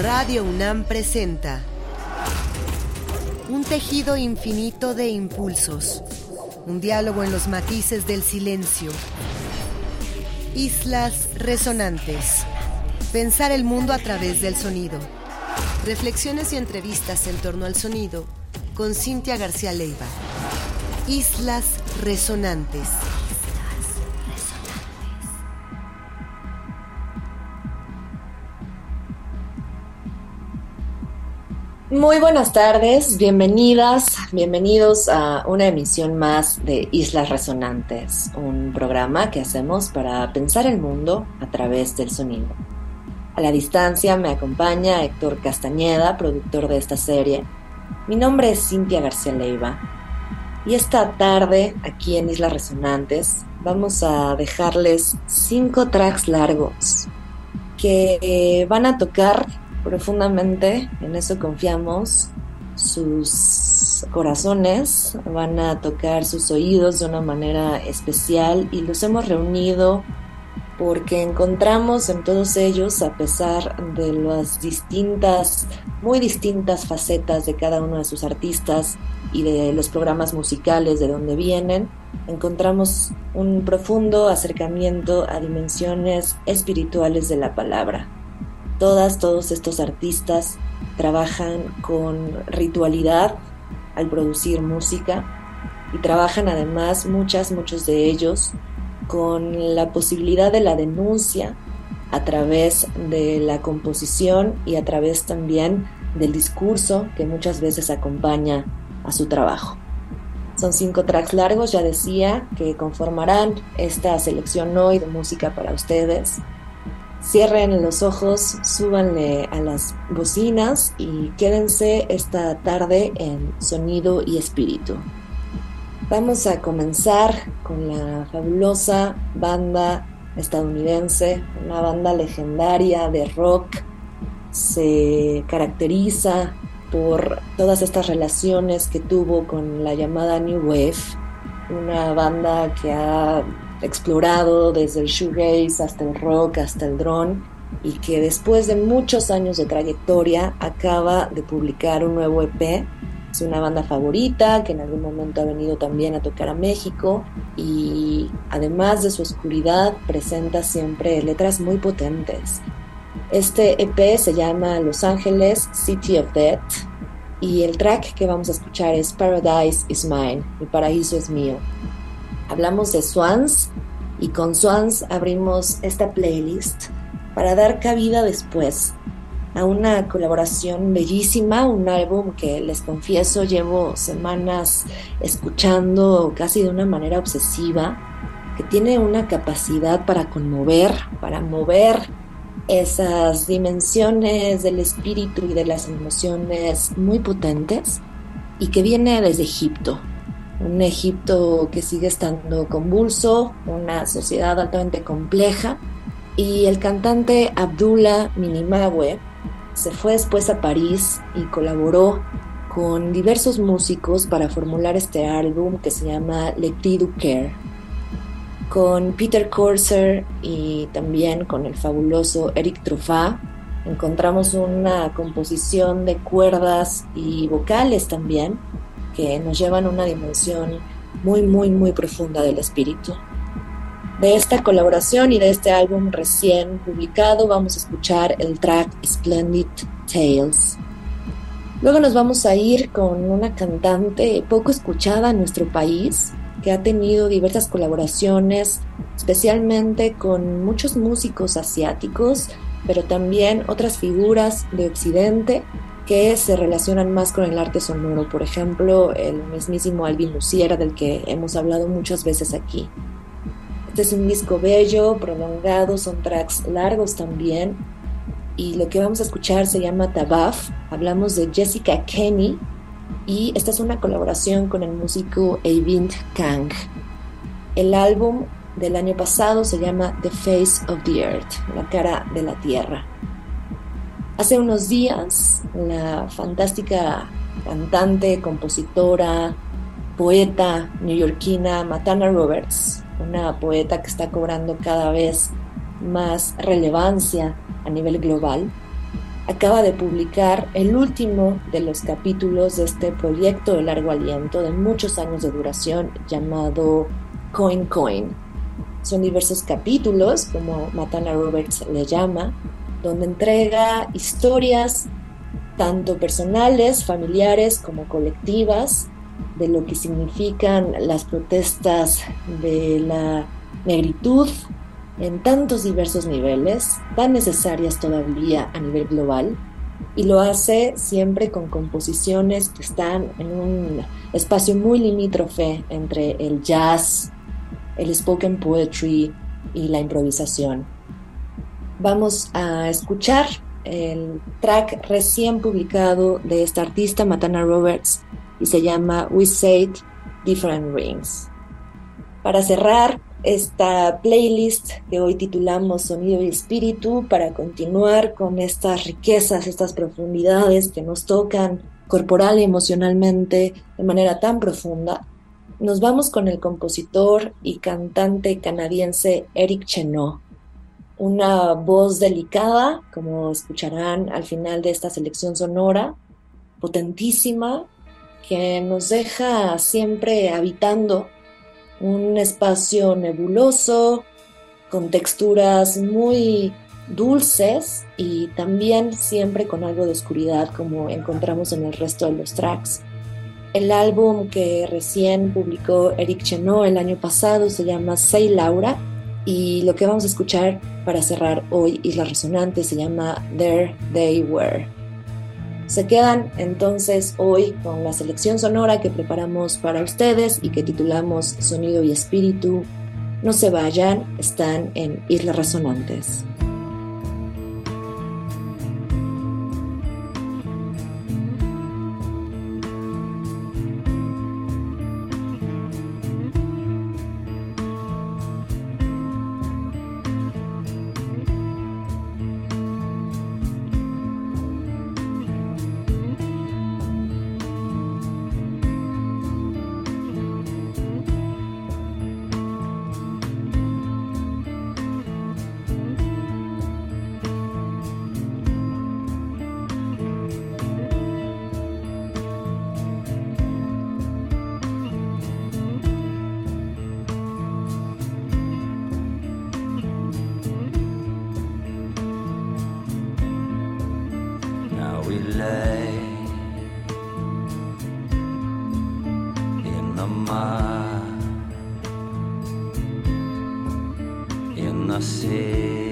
Radio UNAM presenta un tejido infinito de impulsos, un diálogo en los matices del silencio, islas resonantes, pensar el mundo a través del sonido, reflexiones y entrevistas en torno al sonido con Cintia García Leiva. Islas resonantes. Muy buenas tardes, bienvenidas, bienvenidos a una emisión más de Islas Resonantes, un programa que hacemos para pensar el mundo a través del sonido. A la distancia me acompaña Héctor Castañeda, productor de esta serie. Mi nombre es Cintia García Leiva y esta tarde aquí en Islas Resonantes vamos a dejarles cinco tracks largos que van a tocar profundamente, en eso confiamos, sus corazones van a tocar sus oídos de una manera especial y los hemos reunido porque encontramos en todos ellos, a pesar de las distintas, muy distintas facetas de cada uno de sus artistas y de los programas musicales de donde vienen, encontramos un profundo acercamiento a dimensiones espirituales de la palabra. Todas, todos estos artistas trabajan con ritualidad al producir música y trabajan además muchas, muchos de ellos con la posibilidad de la denuncia a través de la composición y a través también del discurso que muchas veces acompaña a su trabajo. Son cinco tracks largos, ya decía, que conformarán esta selección hoy de música para ustedes. Cierren los ojos, súbanle a las bocinas y quédense esta tarde en sonido y espíritu. Vamos a comenzar con la fabulosa banda estadounidense, una banda legendaria de rock. Se caracteriza por todas estas relaciones que tuvo con la llamada New Wave, una banda que ha explorado desde el shoegaze hasta el rock, hasta el drone, y que después de muchos años de trayectoria acaba de publicar un nuevo EP. Es una banda favorita que en algún momento ha venido también a tocar a México y además de su oscuridad presenta siempre letras muy potentes. Este EP se llama Los Ángeles City of Death y el track que vamos a escuchar es Paradise is Mine, el paraíso es mío hablamos de Swans y con Swans abrimos esta playlist para dar cabida después a una colaboración bellísima, un álbum que les confieso llevo semanas escuchando casi de una manera obsesiva, que tiene una capacidad para conmover, para mover esas dimensiones del espíritu y de las emociones muy potentes y que viene desde Egipto, un Egipto que sigue estando convulso, una sociedad altamente compleja. Y el cantante Abdullah Minimawe se fue después a París y colaboró con diversos músicos para formular este álbum que se llama Le Cri du Coeur. Con Peter Corser y también con el fabuloso Eric Truffat encontramos una composición de cuerdas y vocales también que nos llevan a una dimensión muy, muy, muy profunda del espíritu. De esta colaboración y de este álbum recién publicado vamos a escuchar el track Splendid Tales. Luego nos vamos a ir con una cantante poco escuchada en nuestro país, que ha tenido diversas colaboraciones, especialmente con muchos músicos asiáticos, pero también otras figuras de Occidente que se relacionan más con el arte sonoro. Por ejemplo, el mismísimo Alvin Luciera, del que hemos hablado muchas veces aquí. Este es un disco bello, prolongado, son tracks largos también. Y lo que vamos a escuchar se llama Tabaf. Hablamos de Jessica Kenny y esta es una colaboración con el músico Eivind Kang. El álbum del año pasado se llama The Face of the Earth, la cara de la tierra. Hace unos días, la fantástica cantante, compositora, poeta neoyorquina Matana Roberts, una poeta que está cobrando cada vez más relevancia a nivel global, acaba de publicar el último de los capítulos de este proyecto de largo aliento de muchos años de duración llamado Coin Coin. Son diversos capítulos, como Matana Roberts le llama, donde entrega historias tanto personales, familiares como colectivas, de lo que significan las protestas de la negritud en tantos diversos niveles, tan necesarias todavía a nivel global, y lo hace siempre con composiciones que están en un espacio muy limítrofe entre el jazz, el spoken poetry y la improvisación. Vamos a escuchar el track recién publicado de esta artista, Matana Roberts, y se llama We Said Different Rings. Para cerrar esta playlist que hoy titulamos Sonido y Espíritu, para continuar con estas riquezas, estas profundidades que nos tocan corporal y emocionalmente de manera tan profunda, nos vamos con el compositor y cantante canadiense Eric Chenot. Una voz delicada, como escucharán al final de esta selección sonora, potentísima, que nos deja siempre habitando un espacio nebuloso, con texturas muy dulces y también siempre con algo de oscuridad como encontramos en el resto de los tracks. El álbum que recién publicó Eric Chenot el año pasado se llama Say Laura y lo que vamos a escuchar para cerrar hoy Isla Resonante se llama There They Were. Se quedan entonces hoy con la selección sonora que preparamos para ustedes y que titulamos Sonido y Espíritu. No se vayan, están en Islas Resonantes. amar. Eu nasci.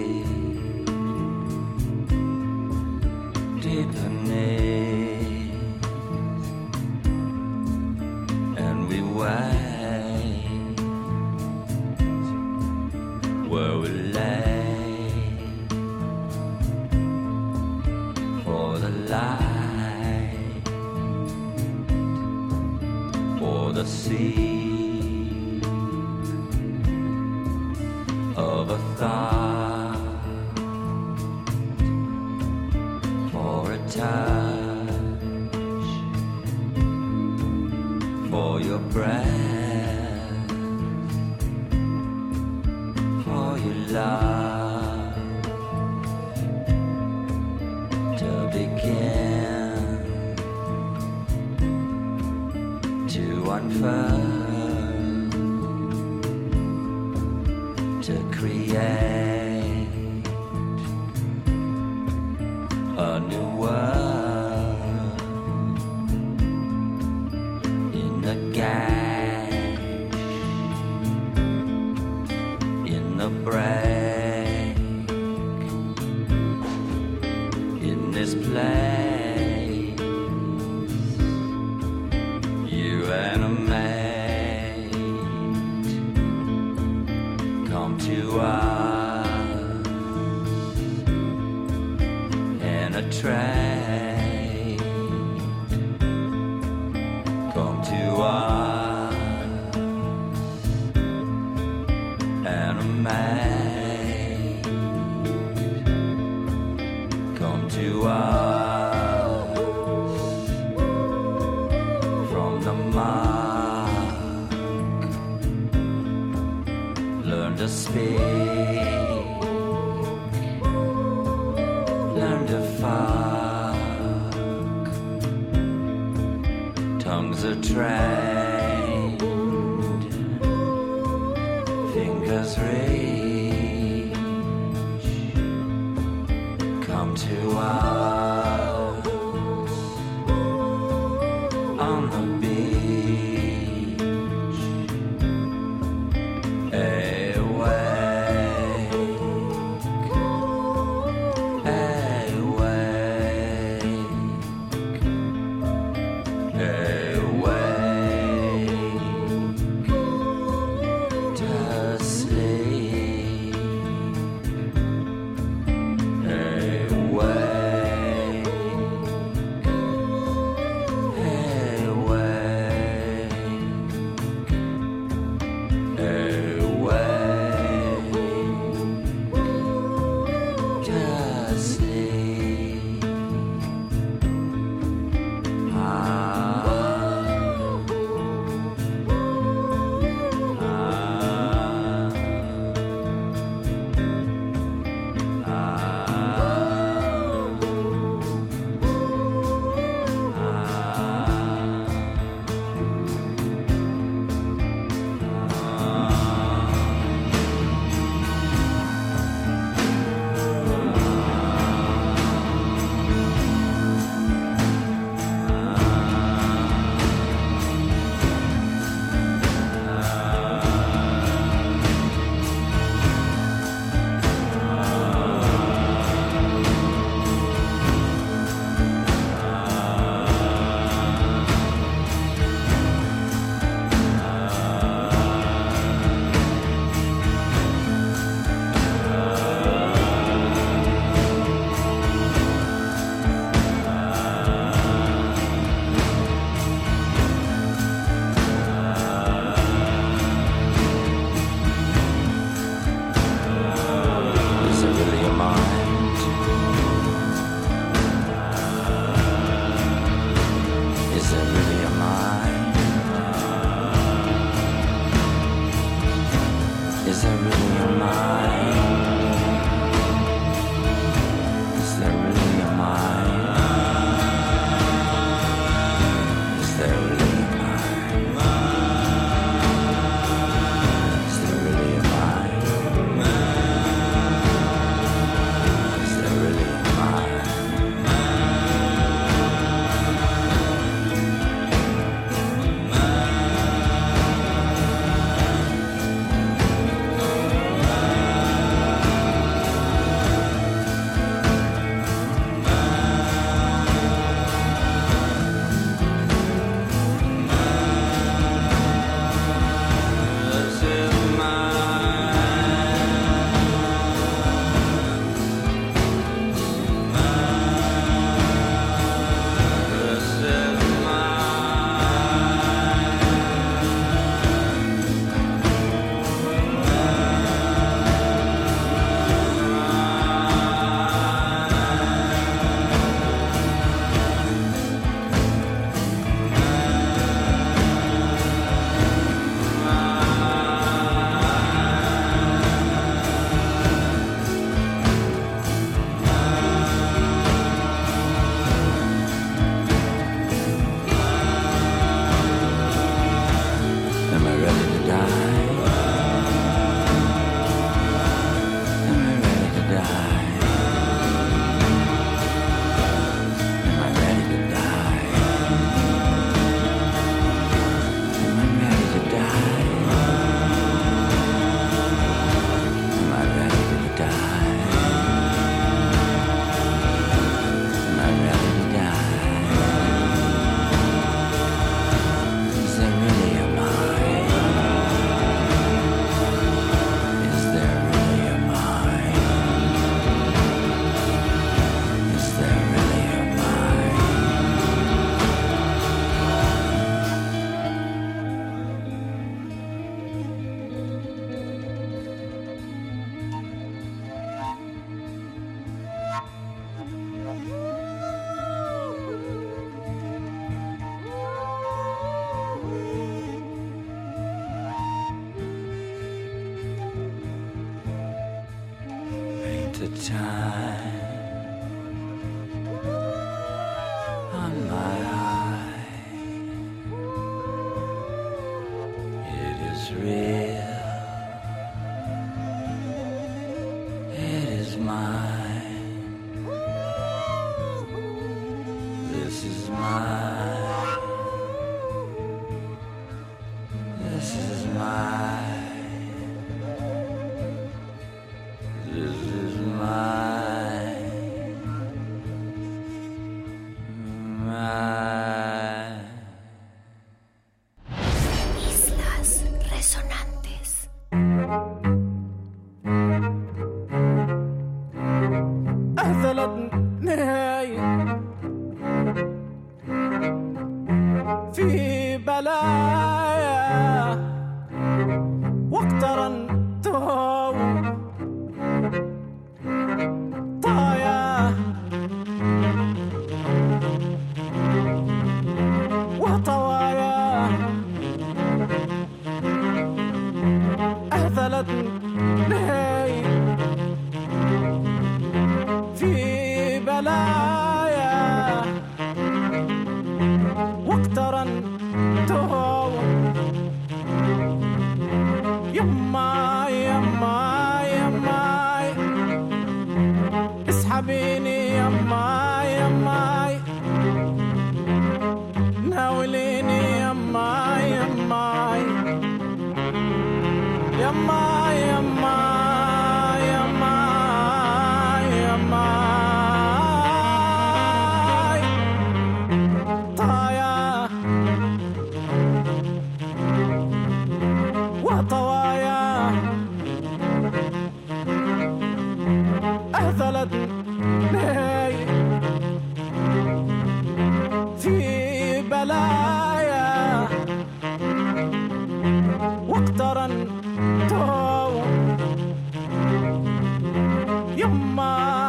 To us, and a track.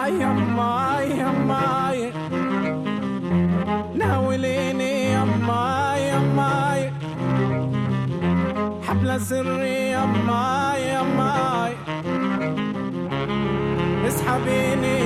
يما يما ناوليني يما يما حبل سري يما يما اسحبيني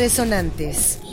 Resonantes.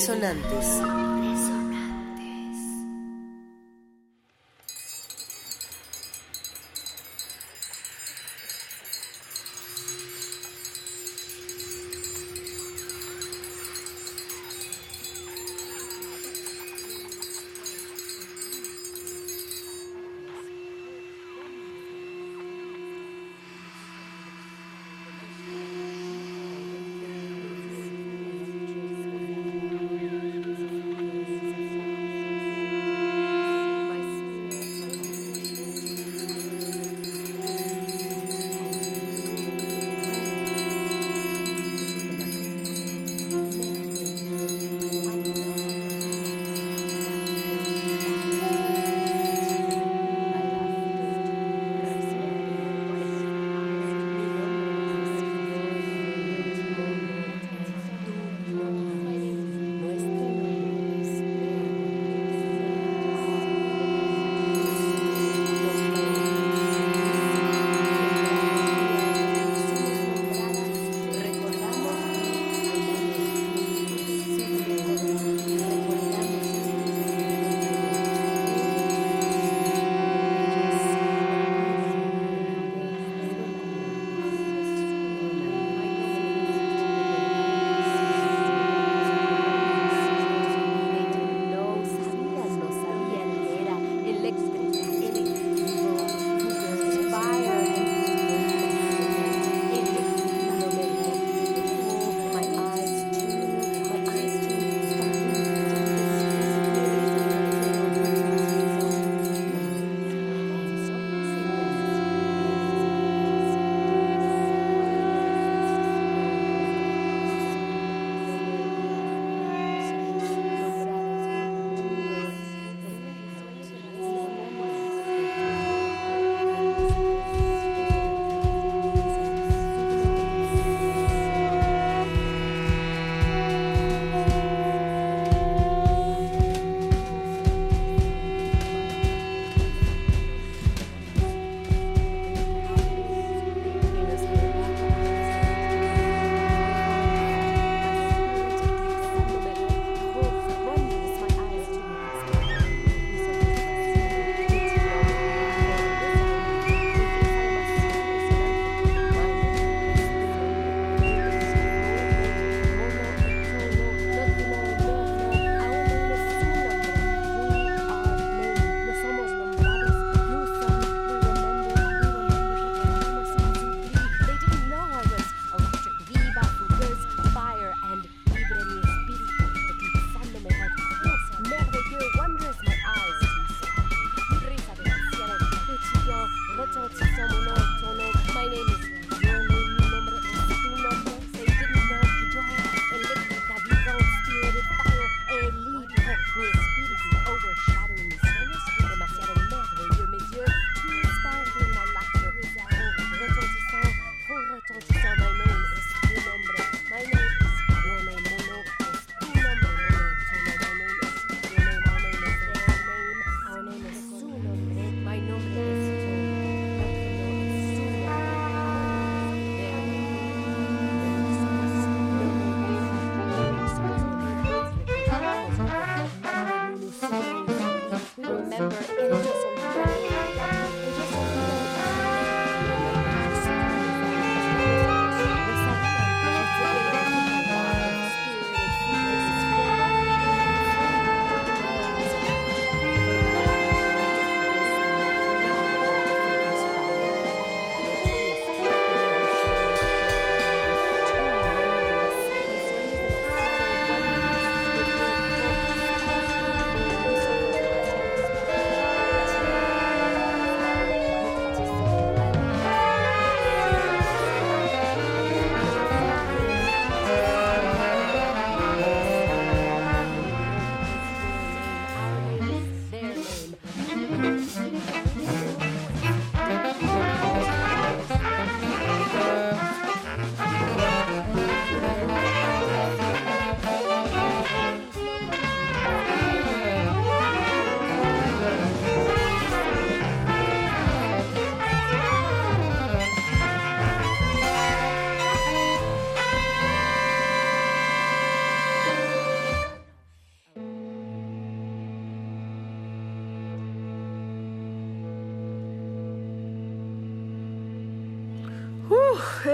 Resonantes.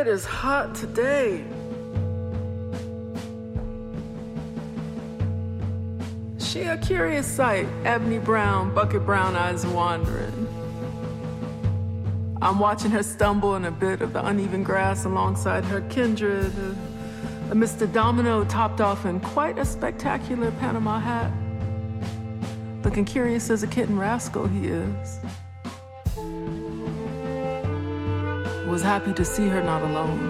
It is hot today. She a curious sight, ebony brown, bucket brown eyes wandering. I'm watching her stumble in a bit of the uneven grass alongside her kindred. Uh, a Mr. Domino topped off in quite a spectacular Panama hat. Looking curious as a kitten rascal he is. Was happy to see her not alone.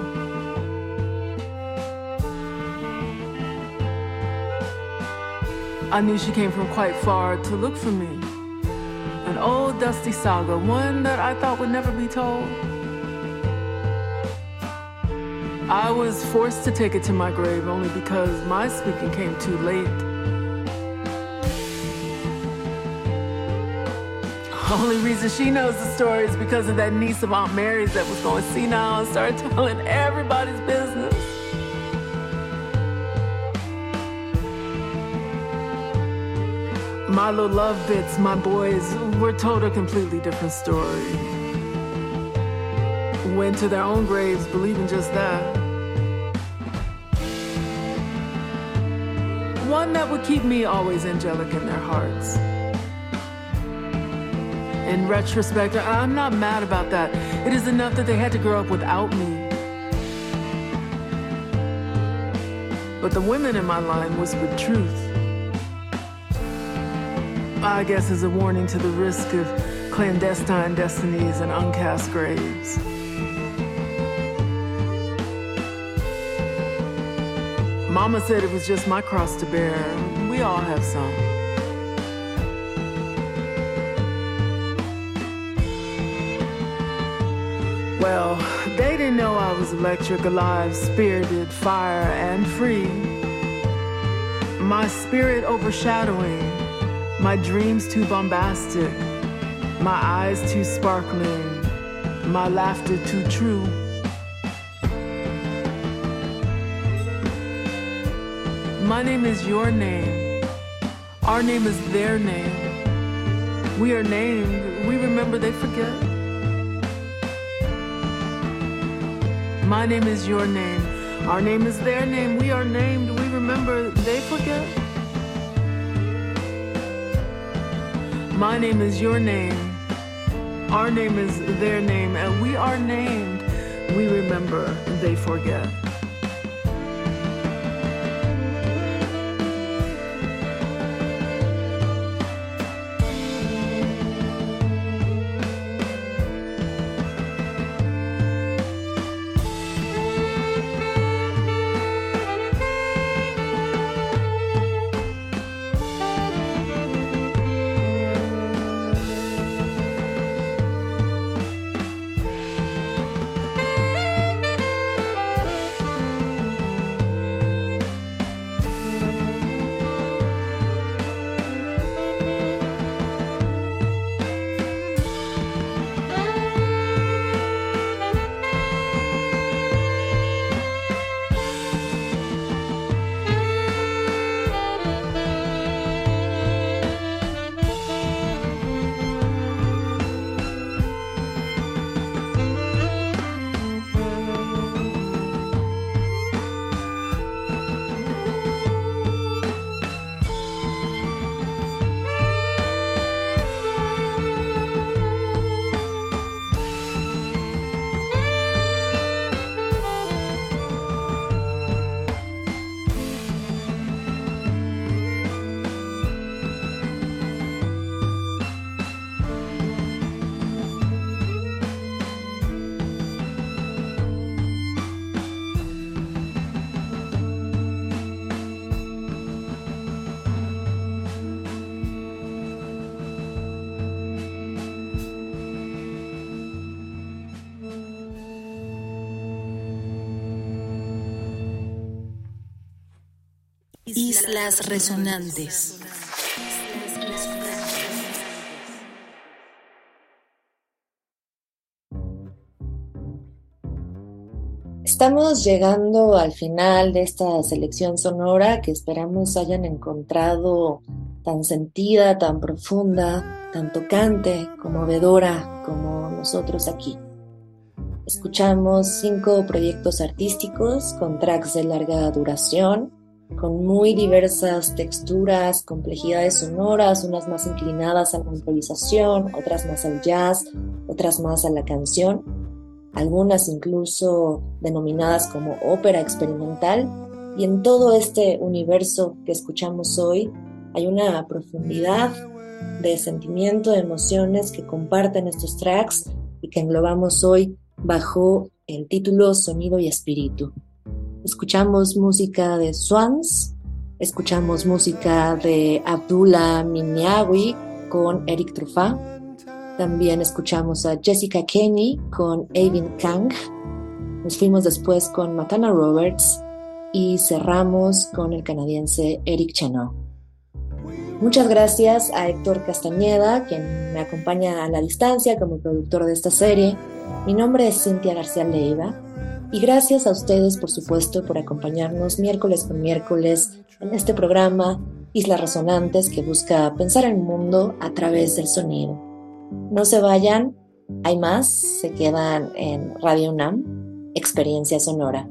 I knew she came from quite far to look for me. An old dusty saga, one that I thought would never be told. I was forced to take it to my grave only because my speaking came too late. Only reason she knows the story is because of that niece of Aunt Mary's that was going senile and started telling everybody's business. My little love bits, my boys, were told a completely different story. Went to their own graves believing just that. One that would keep me always angelic in their hearts. In retrospect, I'm not mad about that. It is enough that they had to grow up without me. But the women in my line whispered truth. I guess as a warning to the risk of clandestine destinies and uncast graves. Mama said it was just my cross to bear. We all have some. They didn't know I was electric, alive, spirited, fire, and free. My spirit overshadowing, my dreams too bombastic, my eyes too sparkling, my laughter too true. My name is your name. Our name is their name. We are named. We remember they forget. My name is your name. Our name is their name. We are named. We remember they forget. My name is your name. Our name is their name. And we are named. We remember they forget. Islas Resonantes. Estamos llegando al final de esta selección sonora que esperamos hayan encontrado tan sentida, tan profunda, tan tocante, conmovedora como nosotros aquí. Escuchamos cinco proyectos artísticos con tracks de larga duración, con muy diversas texturas, complejidades sonoras, unas más inclinadas a la improvisación, otras más al jazz, otras más a la canción, algunas incluso denominadas como ópera experimental. Y en todo este universo que escuchamos hoy hay una profundidad de sentimiento, de emociones que comparten estos tracks y que englobamos hoy bajo el título Sonido y Espíritu. Escuchamos música de Swans, escuchamos música de Abdullah Minyawi con Eric Truffat, también escuchamos a Jessica Kenny con Avin Kang, nos fuimos después con Matana Roberts y cerramos con el canadiense Eric Chenot. Muchas gracias a Héctor Castañeda, quien me acompaña a la distancia como productor de esta serie. Mi nombre es Cintia García Leiva y gracias a ustedes, por supuesto, por acompañarnos miércoles con miércoles en este programa Islas Resonantes que busca pensar el mundo a través del sonido. No se vayan, hay más, se quedan en Radio UNAM, Experiencia Sonora.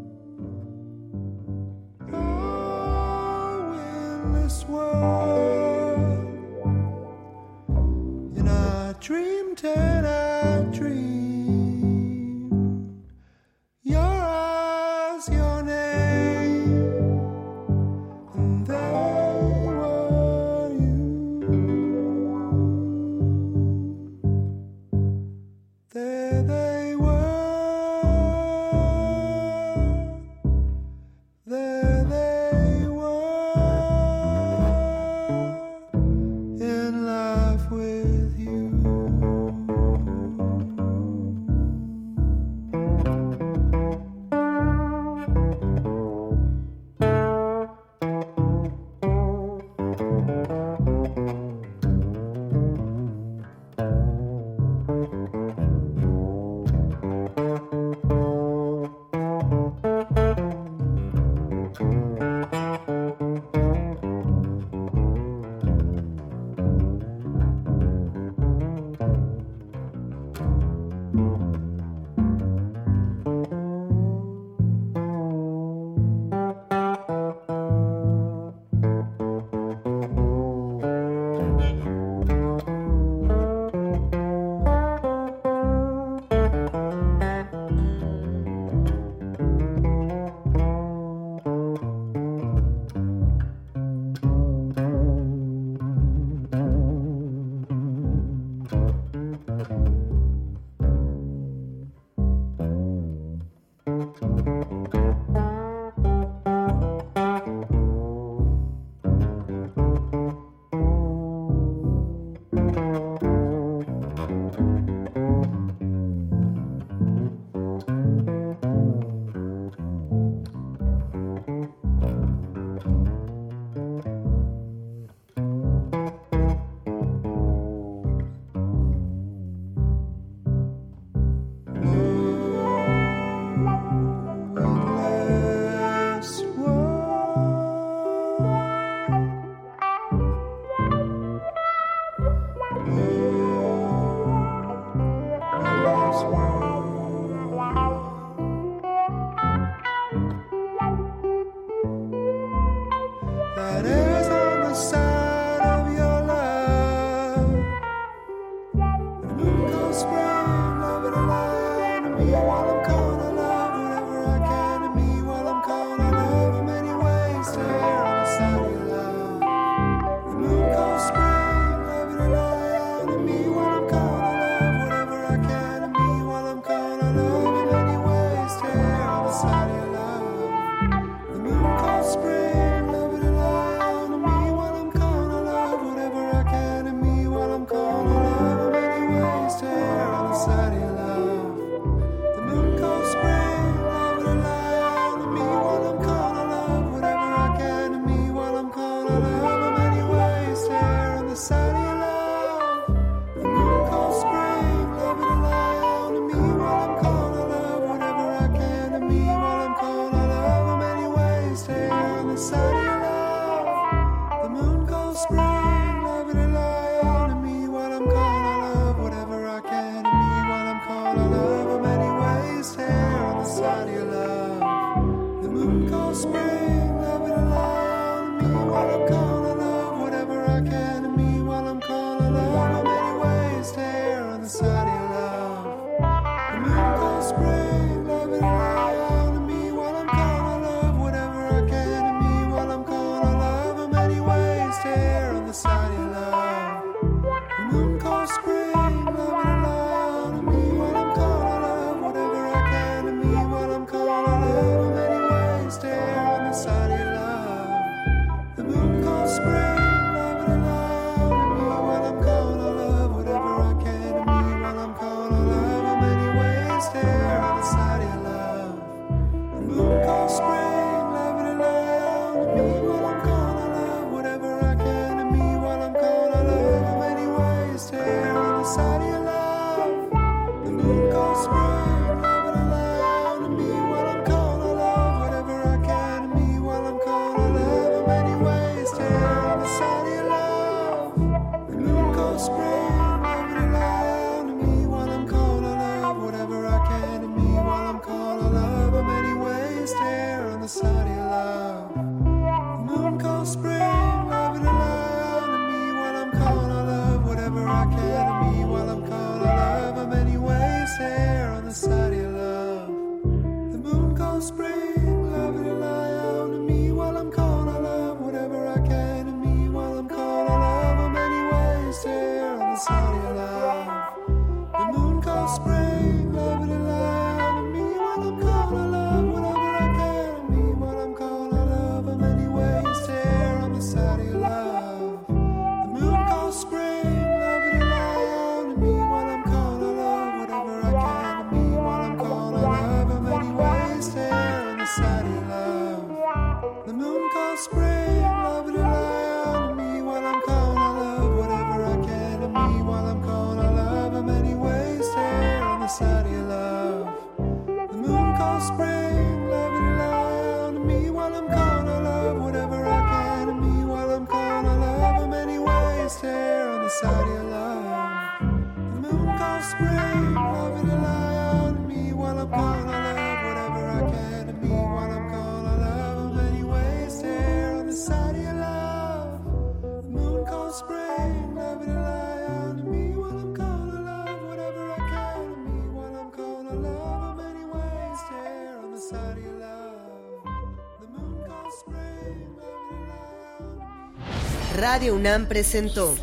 Radio UNAM presentó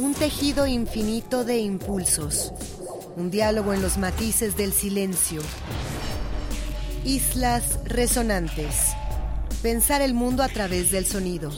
Un tejido infinito de impulsos, un diálogo en los matices del silencio. Islas Resonantes. Pensar el mundo a través del sonido.